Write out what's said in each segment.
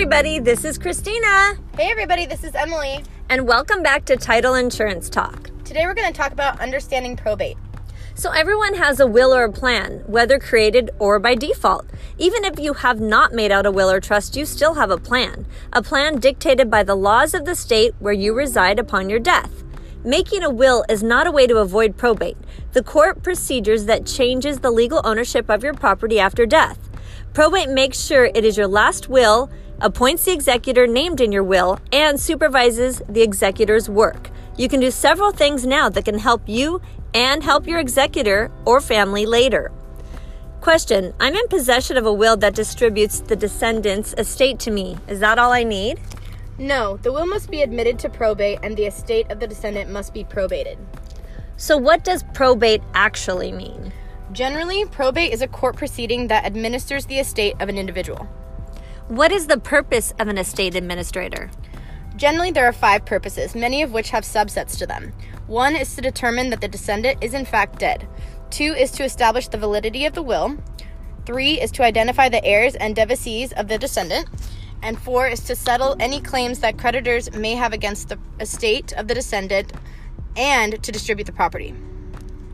everybody, this is Christina. Hey, everybody, this is Emily. And welcome back to Title Insurance Talk. Today we're going to talk about understanding probate. So, everyone has a will or a plan, whether created or by default. Even if you have not made out a will or trust, you still have a plan. A plan dictated by the laws of the state where you reside upon your death. Making a will is not a way to avoid probate, the court procedures that changes the legal ownership of your property after death. Probate makes sure it is your last will, appoints the executor named in your will, and supervises the executor's work. You can do several things now that can help you and help your executor or family later. Question I'm in possession of a will that distributes the descendants' estate to me. Is that all I need? No, the will must be admitted to probate and the estate of the descendant must be probated. So, what does probate actually mean? Generally, probate is a court proceeding that administers the estate of an individual. What is the purpose of an estate administrator? Generally, there are five purposes, many of which have subsets to them. One is to determine that the descendant is in fact dead. Two is to establish the validity of the will. Three is to identify the heirs and devisees of the descendant. And four is to settle any claims that creditors may have against the estate of the descendant and to distribute the property.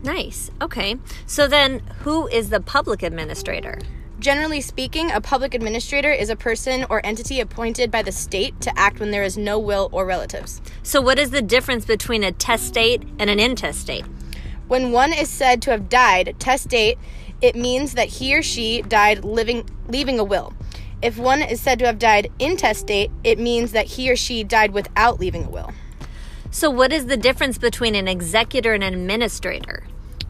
Nice. Okay. So then, who is the public administrator? Generally speaking, a public administrator is a person or entity appointed by the state to act when there is no will or relatives. So, what is the difference between a testate and an intestate? When one is said to have died, testate, it means that he or she died living, leaving a will. If one is said to have died intestate, it means that he or she died without leaving a will. So, what is the difference between an executor and an administrator?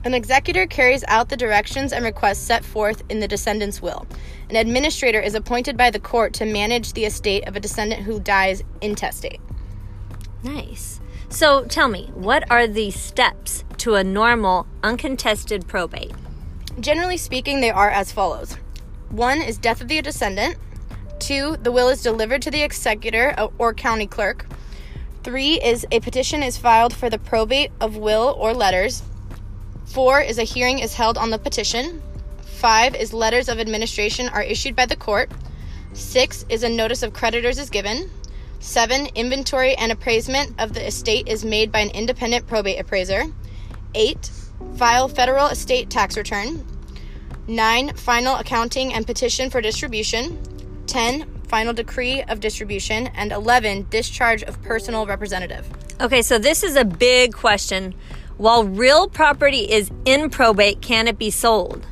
An executor carries out the directions and requests set forth in the descendant's will. An administrator is appointed by the court to manage the estate of a descendant who dies intestate. Nice. So, tell me, what are the steps to a normal, uncontested probate? Generally speaking, they are as follows one is death of the descendant, two, the will is delivered to the executor uh, or county clerk. Three is a petition is filed for the probate of will or letters. Four is a hearing is held on the petition. Five is letters of administration are issued by the court. Six is a notice of creditors is given. Seven, inventory and appraisement of the estate is made by an independent probate appraiser. Eight, file federal estate tax return. Nine, final accounting and petition for distribution. Ten, final decree of distribution, and 11, discharge of personal representative. Okay, so this is a big question. While real property is in probate, can it be sold?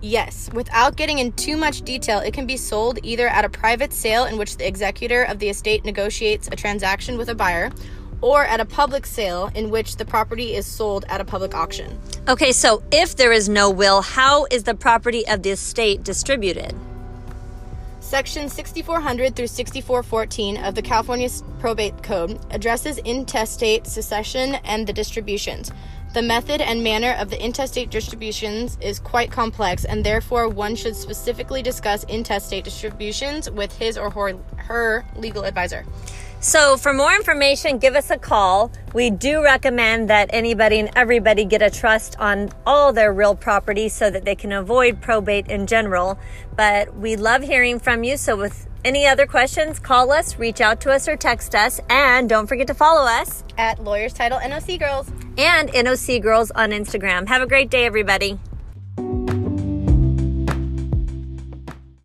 Yes, without getting in too much detail, it can be sold either at a private sale in which the executor of the estate negotiates a transaction with a buyer, or at a public sale in which the property is sold at a public auction. Okay, so if there is no will, how is the property of the estate distributed? Section 6400 through 6414 of the California Probate Code addresses intestate succession and the distributions. The method and manner of the intestate distributions is quite complex, and therefore one should specifically discuss intestate distributions with his or her, her legal advisor. So, for more information, give us a call. We do recommend that anybody and everybody get a trust on all their real property so that they can avoid probate in general. But we love hearing from you. So, with any other questions, call us, reach out to us, or text us. And don't forget to follow us at Lawyers Title NOC Girls and NOC Girls on Instagram. Have a great day, everybody.